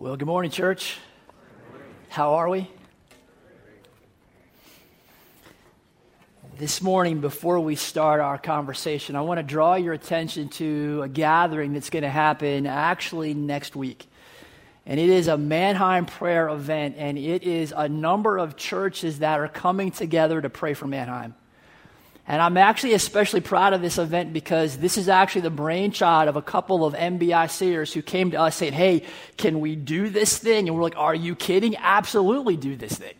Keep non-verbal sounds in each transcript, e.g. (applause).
Well, good morning, church. How are we? This morning, before we start our conversation, I want to draw your attention to a gathering that's going to happen actually next week. And it is a Manheim prayer event, and it is a number of churches that are coming together to pray for Manheim. And I'm actually especially proud of this event because this is actually the brainchild of a couple of MBICers who came to us saying, Hey, can we do this thing? And we're like, Are you kidding? Absolutely do this thing.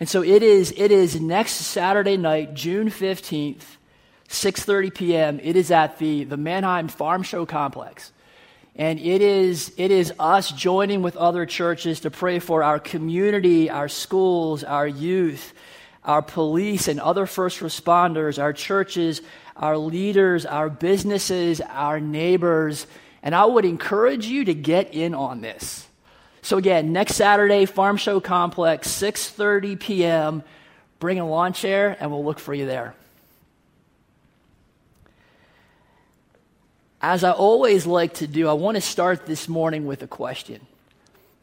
And so it is, it is next Saturday night, June 15th, 6.30 p.m. It is at the, the Manheim Farm Show Complex. And it is, it is us joining with other churches to pray for our community, our schools, our youth, our police and other first responders, our churches, our leaders, our businesses, our neighbors. And I would encourage you to get in on this. So again, next Saturday, Farm Show Complex, 6:30 p.m. Bring a lawn chair and we'll look for you there. As I always like to do, I want to start this morning with a question.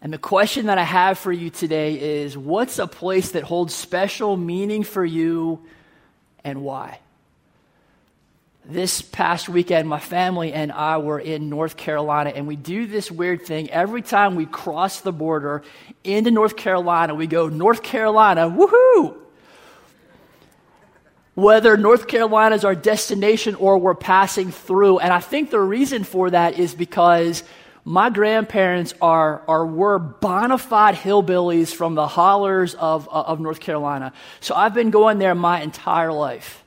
And the question that I have for you today is what's a place that holds special meaning for you and why? This past weekend, my family and I were in North Carolina, and we do this weird thing. Every time we cross the border into North Carolina, we go, North Carolina, woohoo! Whether North Carolina is our destination or we're passing through. And I think the reason for that is because my grandparents are, are were bona fide hillbillies from the hollers of, uh, of North Carolina. So I've been going there my entire life.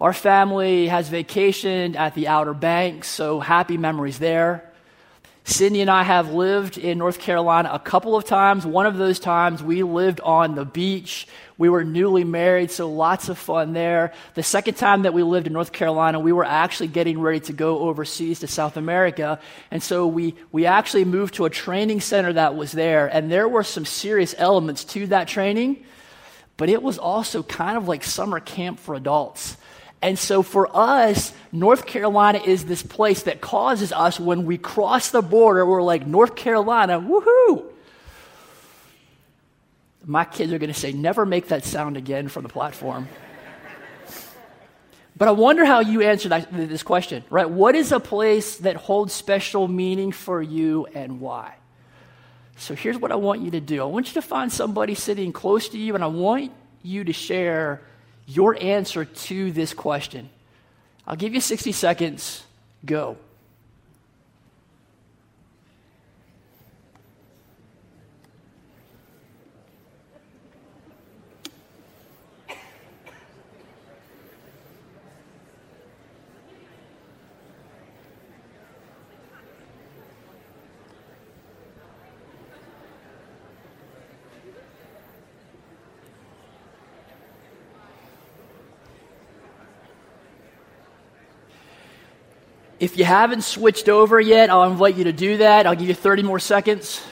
Our family has vacationed at the Outer Banks, so happy memories there. Cindy and I have lived in North Carolina a couple of times. One of those times we lived on the beach. We were newly married, so lots of fun there. The second time that we lived in North Carolina, we were actually getting ready to go overseas to South America. And so we, we actually moved to a training center that was there. And there were some serious elements to that training, but it was also kind of like summer camp for adults. And so for us, North Carolina is this place that causes us, when we cross the border, we're like, North Carolina, woohoo! My kids are going to say, never make that sound again from the platform. but I wonder how you answer that, this question, right? What is a place that holds special meaning for you and why? So here's what I want you to do I want you to find somebody sitting close to you, and I want you to share your answer to this question. I'll give you 60 seconds. Go. If you haven't switched over yet, I'll invite you to do that. I'll give you 30 more seconds.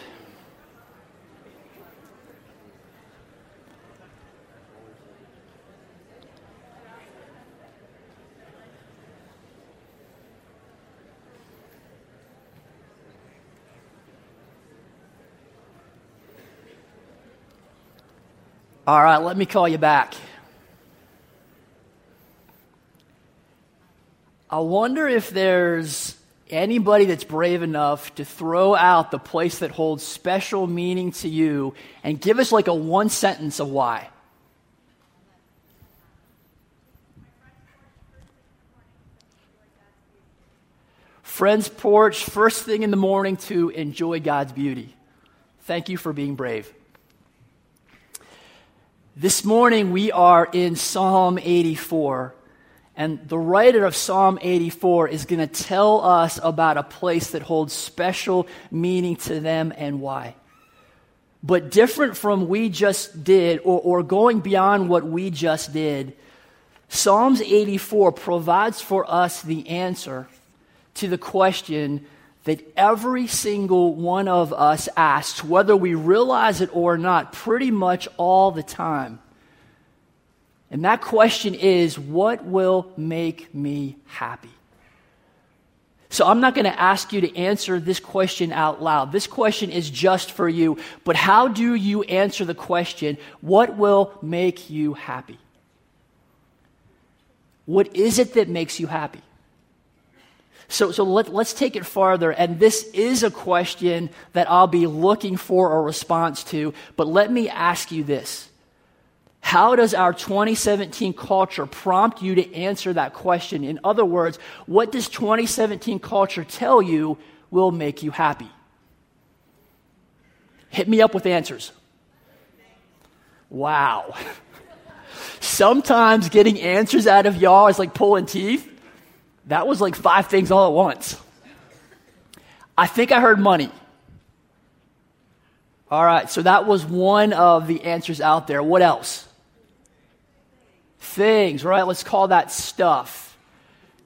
All right, let me call you back. I wonder if there's anybody that's brave enough to throw out the place that holds special meaning to you and give us like a one sentence of why. Friend's porch, first thing in the morning to enjoy God's beauty. Thank you for being brave. This morning we are in Psalm 84. And the writer of Psalm 84 is going to tell us about a place that holds special meaning to them and why. But different from we just did, or, or going beyond what we just did, Psalms 84 provides for us the answer to the question that every single one of us asks, whether we realize it or not, pretty much all the time. And that question is what will make me happy? So I'm not going to ask you to answer this question out loud. This question is just for you. But how do you answer the question, what will make you happy? What is it that makes you happy? So, so let, let's take it farther. And this is a question that I'll be looking for a response to. But let me ask you this How does our 2017 culture prompt you to answer that question? In other words, what does 2017 culture tell you will make you happy? Hit me up with answers. Wow. (laughs) Sometimes getting answers out of y'all is like pulling teeth. That was like five things all at once. I think I heard money. All right, so that was one of the answers out there. What else? Things, right? Let's call that stuff.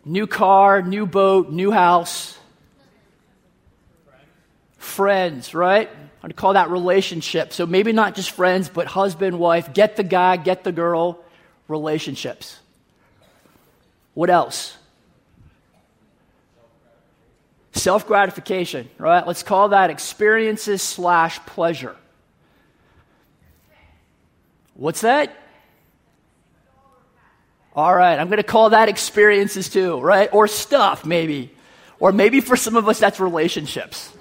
New car, new boat, new house. Friends, right? I'd call that relationship. So maybe not just friends, but husband, wife, get the guy, get the girl, relationships. What else? Self gratification, right? Let's call that experiences slash pleasure. What's that? All right, I'm going to call that experiences too, right? Or stuff, maybe. Or maybe for some of us, that's relationships.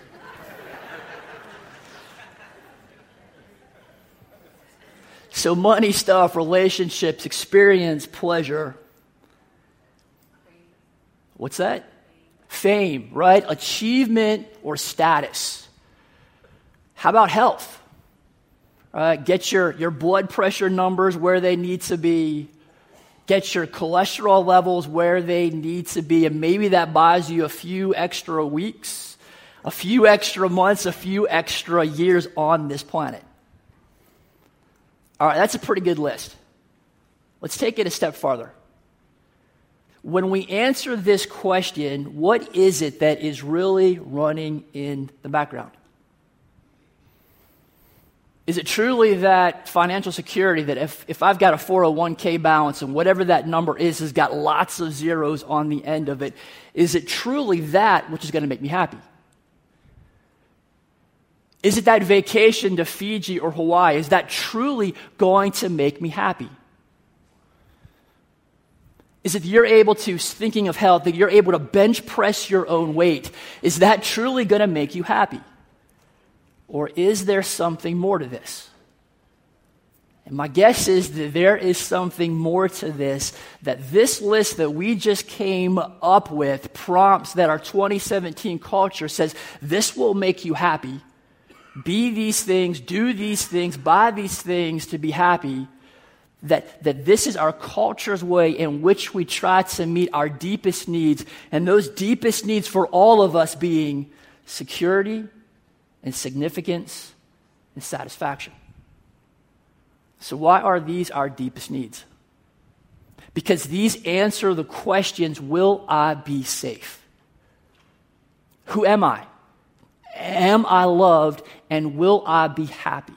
so, money, stuff, relationships, experience, pleasure. What's that? fame, right? Achievement or status. How about health? Uh, get your, your blood pressure numbers where they need to be. Get your cholesterol levels where they need to be. And maybe that buys you a few extra weeks, a few extra months, a few extra years on this planet. All right, that's a pretty good list. Let's take it a step farther when we answer this question, what is it that is really running in the background? Is it truly that financial security that if, if I've got a 401k balance and whatever that number is has got lots of zeros on the end of it, is it truly that which is going to make me happy? Is it that vacation to Fiji or Hawaii? Is that truly going to make me happy? is it you're able to, thinking of health, that you're able to bench press your own weight. Is that truly going to make you happy? Or is there something more to this? And my guess is that there is something more to this, that this list that we just came up with prompts that our 2017 culture says this will make you happy. Be these things, do these things, buy these things to be happy that, that this is our culture's way in which we try to meet our deepest needs, and those deepest needs for all of us being security and significance and satisfaction. So, why are these our deepest needs? Because these answer the questions Will I be safe? Who am I? Am I loved? And will I be happy?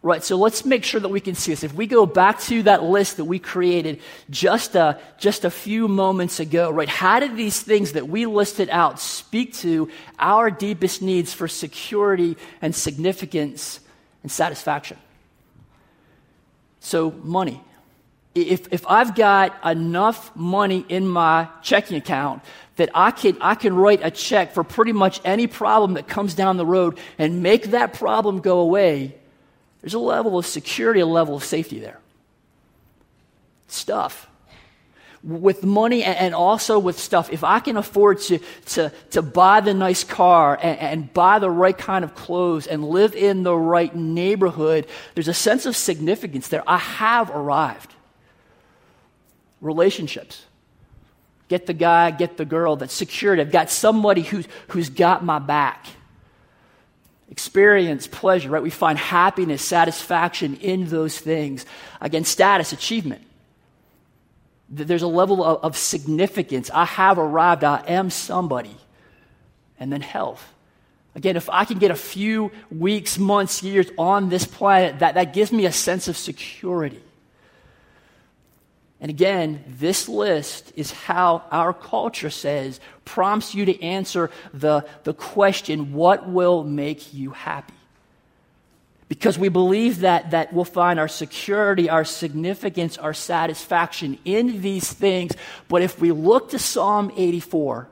Right, so let's make sure that we can see this. If we go back to that list that we created just a, just a few moments ago, right, how did these things that we listed out speak to our deepest needs for security and significance and satisfaction? So, money. If, if I've got enough money in my checking account that I can, I can write a check for pretty much any problem that comes down the road and make that problem go away, there's a level of security, a level of safety there. Stuff. With money and also with stuff, if I can afford to, to, to buy the nice car and, and buy the right kind of clothes and live in the right neighborhood, there's a sense of significance there. I have arrived. Relationships get the guy, get the girl that's secured. I've got somebody who's, who's got my back experience pleasure, right? We find happiness, satisfaction in those things. Again, status, achievement. There's a level of, of significance. I have arrived, I am somebody. And then health. Again, if I can get a few weeks, months, years on this planet, that, that gives me a sense of security. And again, this list is how our culture says, prompts you to answer the, the question, what will make you happy? Because we believe that, that we'll find our security, our significance, our satisfaction in these things. But if we look to Psalm 84,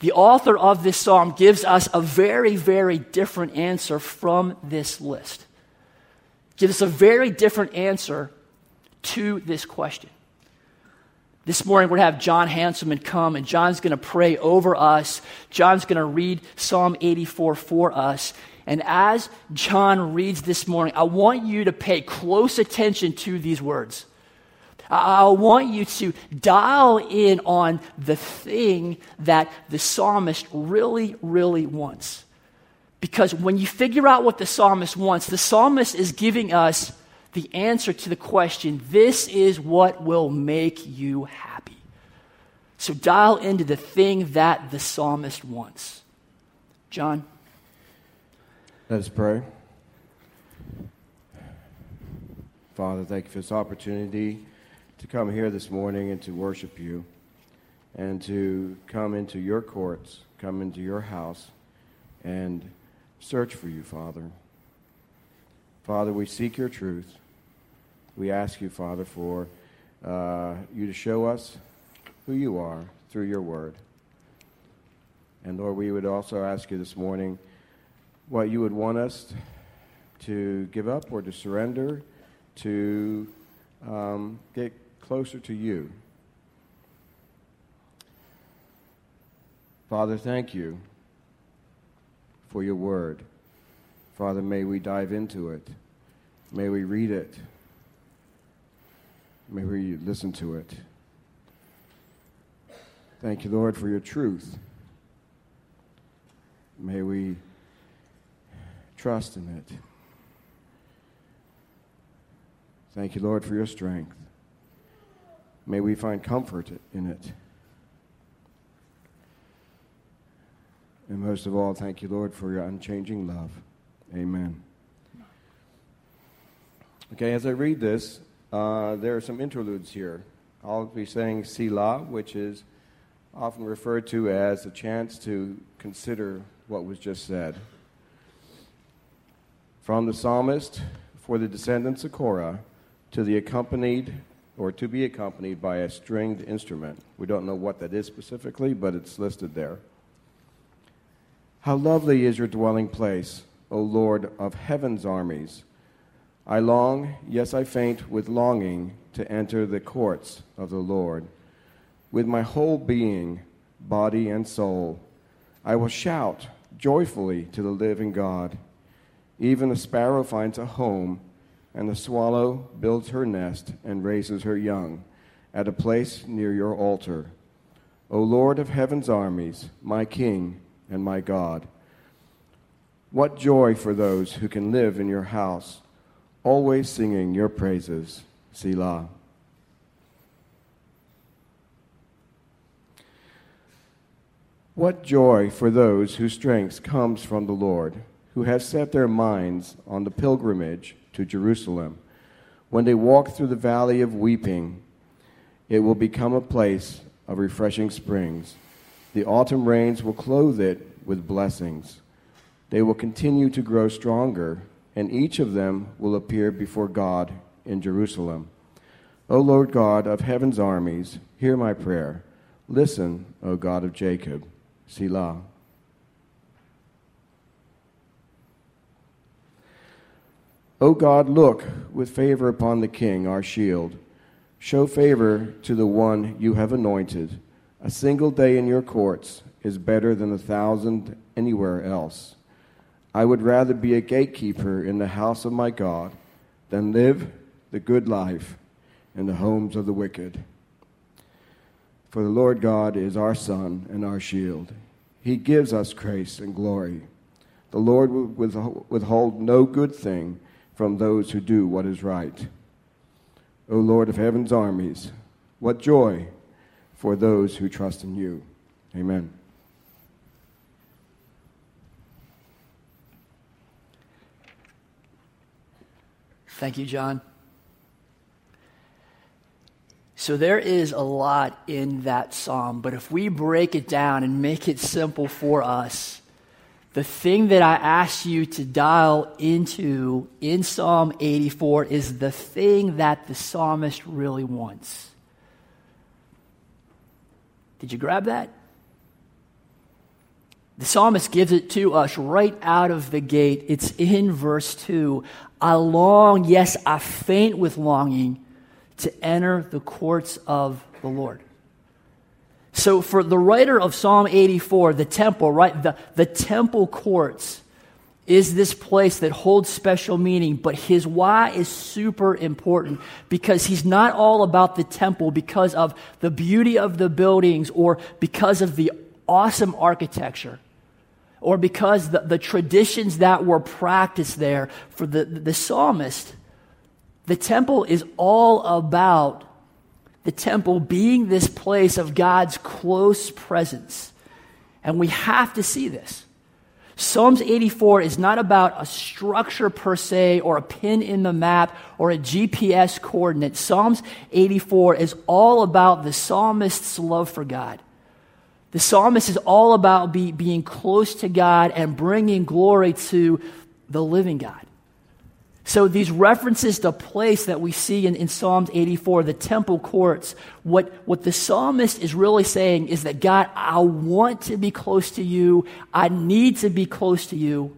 the author of this psalm gives us a very, very different answer from this list. Gives us a very different answer to this question. This morning, we're going to have John Hanselman come, and John's going to pray over us. John's going to read Psalm 84 for us. And as John reads this morning, I want you to pay close attention to these words. I want you to dial in on the thing that the psalmist really, really wants. Because when you figure out what the psalmist wants, the psalmist is giving us the answer to the question this is what will make you happy. So dial into the thing that the psalmist wants. John? Let us pray. Father, thank you for this opportunity to come here this morning and to worship you and to come into your courts, come into your house, and search for you, Father. Father, we seek your truth. We ask you, Father, for uh, you to show us who you are through your word. And Lord, we would also ask you this morning what you would want us to give up or to surrender, to um, get closer to you. Father, thank you for your word. Father, may we dive into it. May we read it. May we listen to it. Thank you, Lord, for your truth. May we trust in it. Thank you, Lord, for your strength. May we find comfort in it. And most of all, thank you, Lord, for your unchanging love. Amen. Okay, as I read this, uh, there are some interludes here. I'll be saying Selah, which is often referred to as a chance to consider what was just said. From the psalmist for the descendants of Korah to the accompanied or to be accompanied by a stringed instrument. We don't know what that is specifically, but it's listed there. How lovely is your dwelling place, O Lord of heaven's armies! I long, yes, I faint with longing to enter the courts of the Lord. With my whole being, body, and soul, I will shout joyfully to the living God. Even the sparrow finds a home, and the swallow builds her nest and raises her young at a place near your altar. O Lord of heaven's armies, my King and my God. What joy for those who can live in your house always singing your praises. Selah. What joy for those whose strength comes from the Lord, who have set their minds on the pilgrimage to Jerusalem. When they walk through the valley of weeping, it will become a place of refreshing springs. The autumn rains will clothe it with blessings. They will continue to grow stronger and each of them will appear before God in Jerusalem. O Lord God of heaven's armies, hear my prayer. Listen, O God of Jacob. Selah. O God, look with favor upon the king, our shield. Show favor to the one you have anointed. A single day in your courts is better than a thousand anywhere else. I would rather be a gatekeeper in the house of my God than live the good life in the homes of the wicked. For the Lord God is our sun and our shield. He gives us grace and glory. The Lord will withhold no good thing from those who do what is right. O Lord of heaven's armies, what joy for those who trust in you. Amen. Thank you, John. So there is a lot in that psalm, but if we break it down and make it simple for us, the thing that I ask you to dial into in Psalm 84 is the thing that the psalmist really wants. Did you grab that? The psalmist gives it to us right out of the gate. It's in verse 2. I long, yes, I faint with longing to enter the courts of the Lord. So, for the writer of Psalm 84, the temple, right, the, the temple courts is this place that holds special meaning, but his why is super important because he's not all about the temple because of the beauty of the buildings or because of the awesome architecture or because the, the traditions that were practiced there for the, the psalmist, the temple is all about the temple being this place of God's close presence. And we have to see this. Psalms 84 is not about a structure per se or a pin in the map or a GPS coordinate. Psalms 84 is all about the psalmist's love for God. The psalmist is all about be, being close to God and bringing glory to the living God. So, these references to place that we see in, in Psalms 84, the temple courts, what, what the psalmist is really saying is that God, I want to be close to you. I need to be close to you.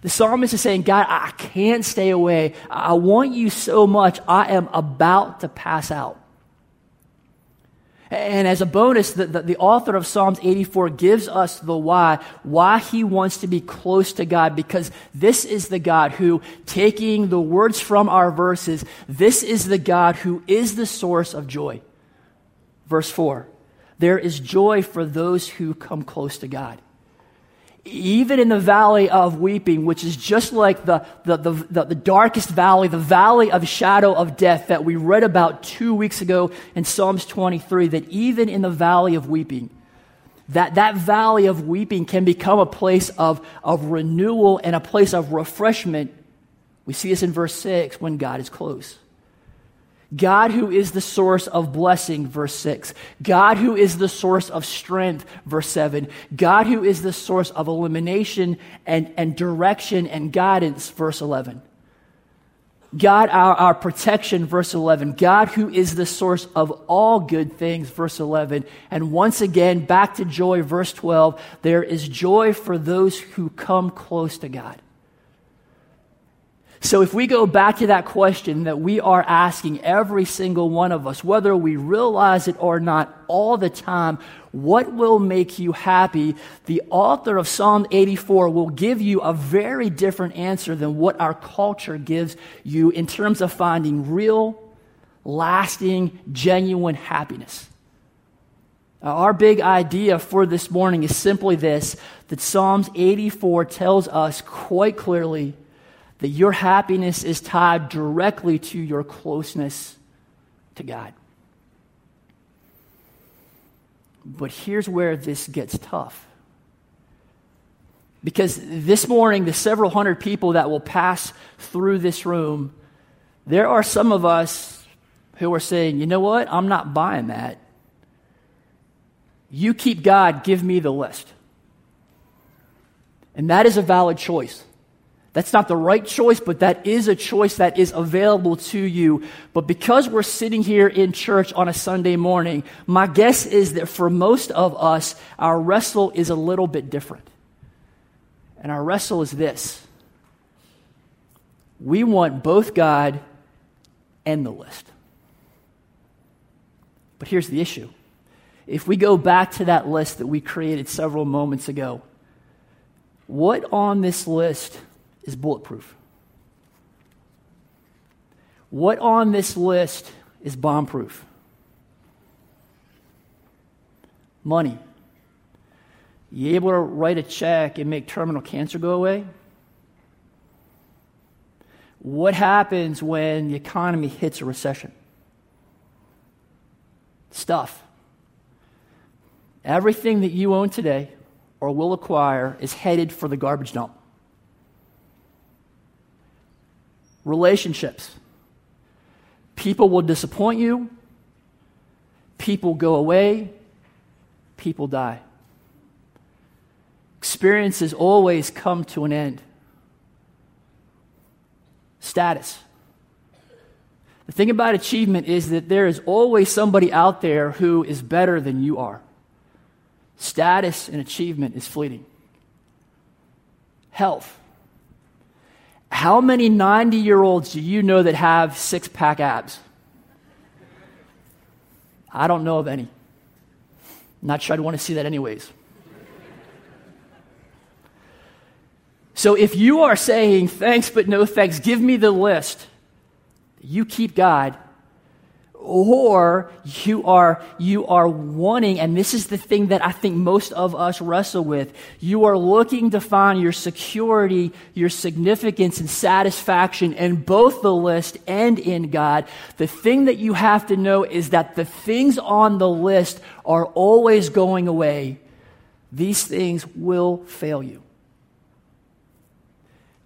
The psalmist is saying, God, I can't stay away. I want you so much. I am about to pass out. And as a bonus, the, the, the, author of Psalms 84 gives us the why, why he wants to be close to God, because this is the God who, taking the words from our verses, this is the God who is the source of joy. Verse 4 There is joy for those who come close to God even in the valley of weeping, which is just like the, the, the, the, darkest valley, the valley of shadow of death that we read about two weeks ago in Psalms 23, that even in the valley of weeping, that, that valley of weeping can become a place of, of renewal and a place of refreshment. We see this in verse 6 when God is close. God, who is the source of blessing, verse 6. God, who is the source of strength, verse 7. God, who is the source of elimination and, and direction and guidance, verse 11. God, our, our protection, verse 11. God, who is the source of all good things, verse 11. And once again, back to joy, verse 12. There is joy for those who come close to God. So, if we go back to that question that we are asking every single one of us, whether we realize it or not all the time, what will make you happy? The author of Psalm 84 will give you a very different answer than what our culture gives you in terms of finding real, lasting, genuine happiness. Our big idea for this morning is simply this that Psalms 84 tells us quite clearly that your happiness is tied directly to your closeness to God. But here's where this gets tough. Because this morning, the several hundred people that will pass through this room, there are some of us who are saying, you know what? I'm not buying that. You keep God, give me the list. And that is a valid choice. That's not the right choice, but that is a choice that is available to you. But because we're sitting here in church on a Sunday morning, my guess is that for most of us, our wrestle is a little bit different. And our wrestle is this we want both God and the list. But here's the issue. If we go back to that list that we created several moments ago, what on this list is bulletproof? What on this list is bombproof? Money. You able to write a check and make terminal cancer go away? What happens when the economy hits a recession? Stuff. Everything that you own today or will acquire is headed for the garbage dump. Relationships. People will disappoint you, People go away, people die. Experiences always come to an end. Status. The thing about achievement is that there is always somebody out there who is better than you are. Status and achievement is fleeting. Health. How many 90 year olds do you know that have six pack abs? I don't know of any. Not sure I'd want to see that, anyways. So if you are saying thanks but no thanks, give me the list, you keep God, or you are you are wanting and this is the thing that i think most of us wrestle with. You are looking to find your security your significance and satisfaction in both the list and in god. The thing that you have to know is that the things on the list are always going away. These things will fail you.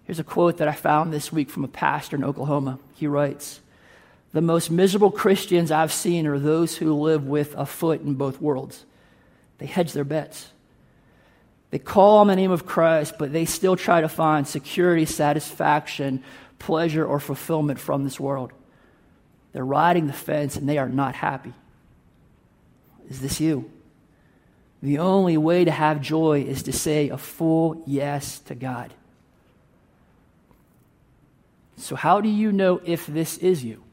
Here's a quote that i found this week from a pastor in oklahoma. He writes the most miserable Christians I've seen are those who live with a foot in both worlds. They hedge their bets. They call on the name of Christ, but they still try to find security, satisfaction, pleasure, or fulfillment from this world. They're riding the fence and they are not happy. Is this you? The only way to have joy is to say a full yes to God. So, how do you know if this is you?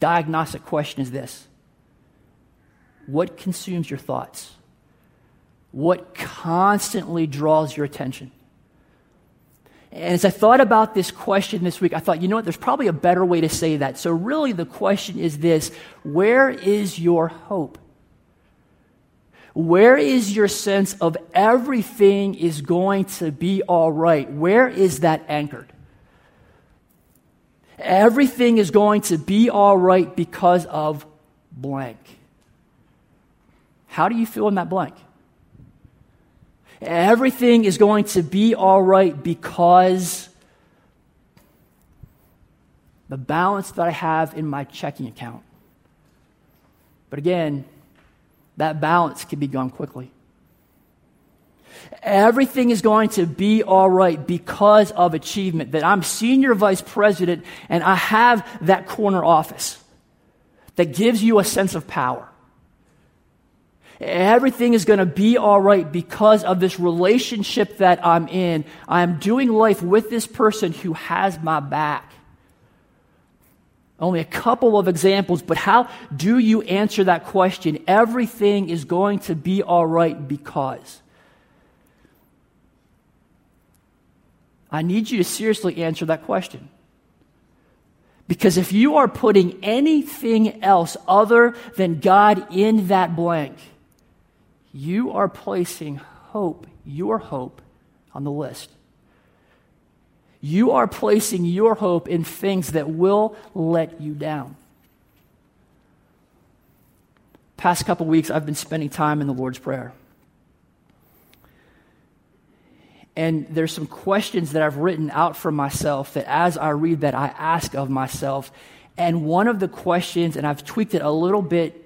Diagnostic question is this What consumes your thoughts? What constantly draws your attention? And as I thought about this question this week, I thought, you know what, there's probably a better way to say that. So, really, the question is this Where is your hope? Where is your sense of everything is going to be all right? Where is that anchored? Everything is going to be all right because of blank. How do you fill in that blank? Everything is going to be all right because the balance that I have in my checking account. But again, that balance can be gone quickly. Everything is going to be all right because of achievement. That I'm senior vice president and I have that corner office that gives you a sense of power. Everything is going to be all right because of this relationship that I'm in. I'm doing life with this person who has my back. Only a couple of examples, but how do you answer that question? Everything is going to be all right because. I need you to seriously answer that question. Because if you are putting anything else other than God in that blank, you are placing hope, your hope, on the list. You are placing your hope in things that will let you down. Past couple weeks, I've been spending time in the Lord's Prayer. And there's some questions that I've written out for myself that as I read that, I ask of myself. And one of the questions, and I've tweaked it a little bit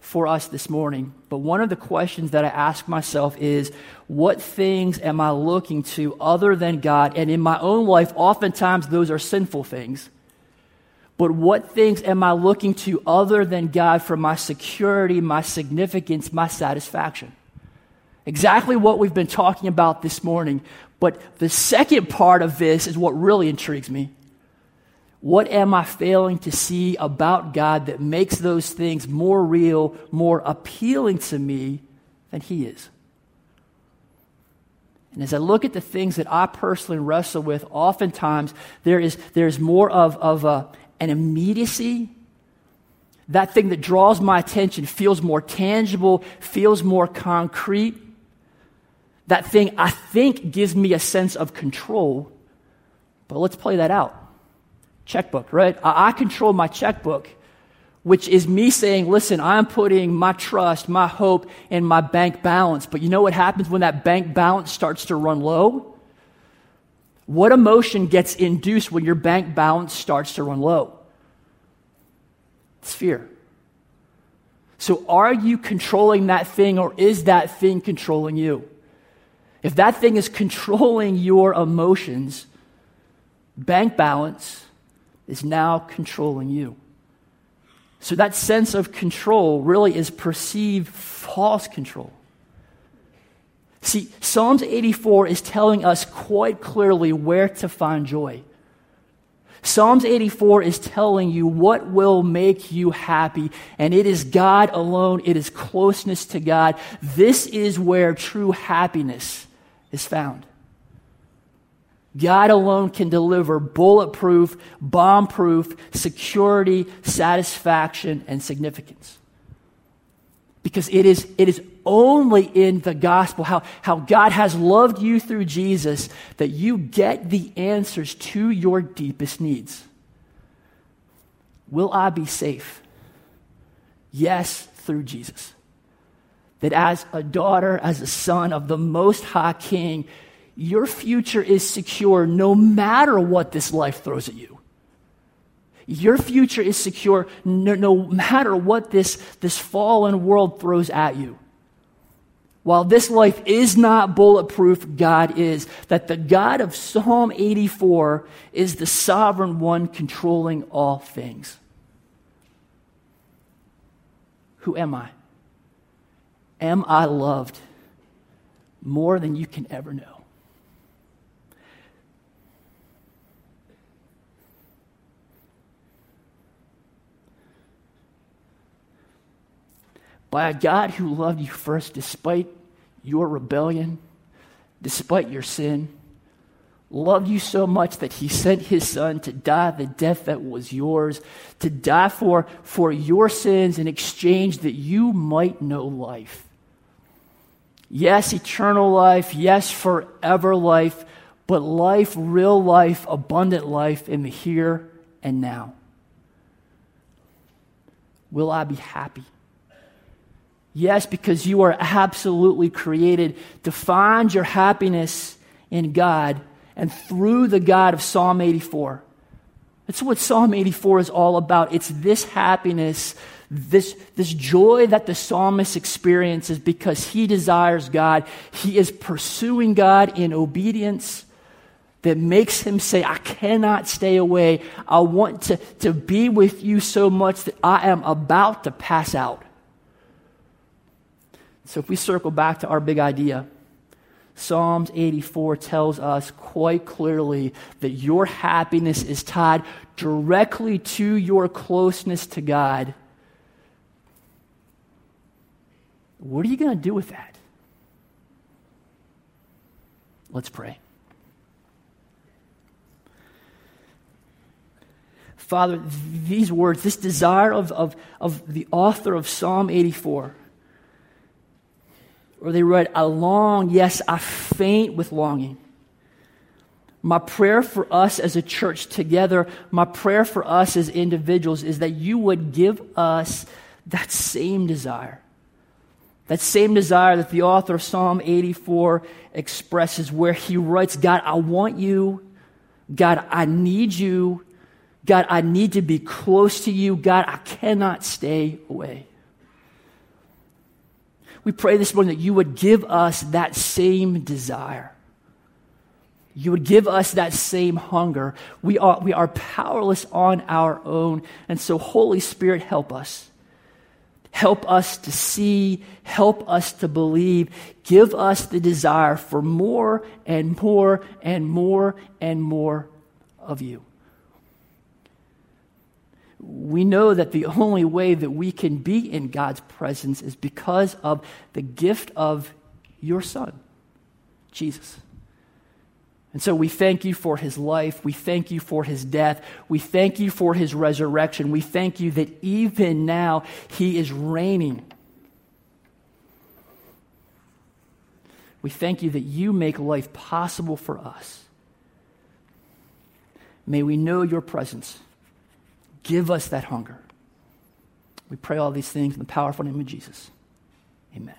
for us this morning, but one of the questions that I ask myself is what things am I looking to other than God? And in my own life, oftentimes those are sinful things. But what things am I looking to other than God for my security, my significance, my satisfaction? Exactly what we've been talking about this morning. But the second part of this is what really intrigues me. What am I failing to see about God that makes those things more real, more appealing to me than He is? And as I look at the things that I personally wrestle with, oftentimes there is, there is more of, of a, an immediacy. That thing that draws my attention feels more tangible, feels more concrete. That thing I think gives me a sense of control, but let's play that out. Checkbook, right? I, I control my checkbook, which is me saying, listen, I'm putting my trust, my hope in my bank balance. But you know what happens when that bank balance starts to run low? What emotion gets induced when your bank balance starts to run low? It's fear. So, are you controlling that thing or is that thing controlling you? If that thing is controlling your emotions, bank balance is now controlling you. So, that sense of control really is perceived false control. See, Psalms 84 is telling us quite clearly where to find joy. Psalms 84 is telling you what will make you happy, and it is God alone. It is closeness to God. This is where true happiness is found. God alone can deliver bulletproof, bomb proof security, satisfaction, and significance. Because it is, it is only in the gospel, how, how God has loved you through Jesus, that you get the answers to your deepest needs. Will I be safe? Yes, through Jesus. That as a daughter, as a son of the Most High King, your future is secure no matter what this life throws at you. Your future is secure no, no, matter what this, this fallen world throws at you. While this life is not bulletproof, God is. That the God of Psalm 84 is the sovereign one controlling all things. Who am I? Am I loved more than you can ever know? by a God who loved you first despite your rebellion, despite your sin, loved you so much that he sent his son to die the death that was yours, to die for, for your sins in exchange that you might know life. Yes, eternal life. Yes, forever life. But life, real life, abundant life in the here and now. Will I be happy? Yes, because you are absolutely created to find your happiness in God and through the God of Psalm 84. That's what Psalm 84 is all about. It's this happiness, this, this joy that the psalmist experiences because he desires God. He is pursuing God in obedience that makes him say, I cannot stay away. I want to, to be with you so much that I am about to pass out. So if we circle back to our big idea, Psalms 84 tells us quite clearly that your happiness is tied directly to your closeness to God. What are you going to do with that? Let's pray. Father, these words, this desire of, of, of the author of Psalm 84, or they write, I long, yes, I faint with longing. My prayer for us as a church together, my prayer for us as individuals is that you would give us that same desire. That same desire that the author of Psalm 84 expresses, where he writes, God, I want you. God, I need you. God, I need to be close to you. God, I cannot stay away. We pray this morning that you would give us that same desire. You would give us that same hunger. We are, we are powerless on our own. And so, Holy Spirit, help us. Help us to see. Help us to believe. Give us the desire for more and more and more and more of you we know that the only way that we can be in God's presence is because of the gift of your Son, Jesus. And so we thank you for his life. We thank you for his death. We thank you for his resurrection. We thank you that even now he is reigning. We thank you that you make life possible for us. May we know your presence. Give us that hunger. We pray all these things in the powerful name of Jesus. Amen.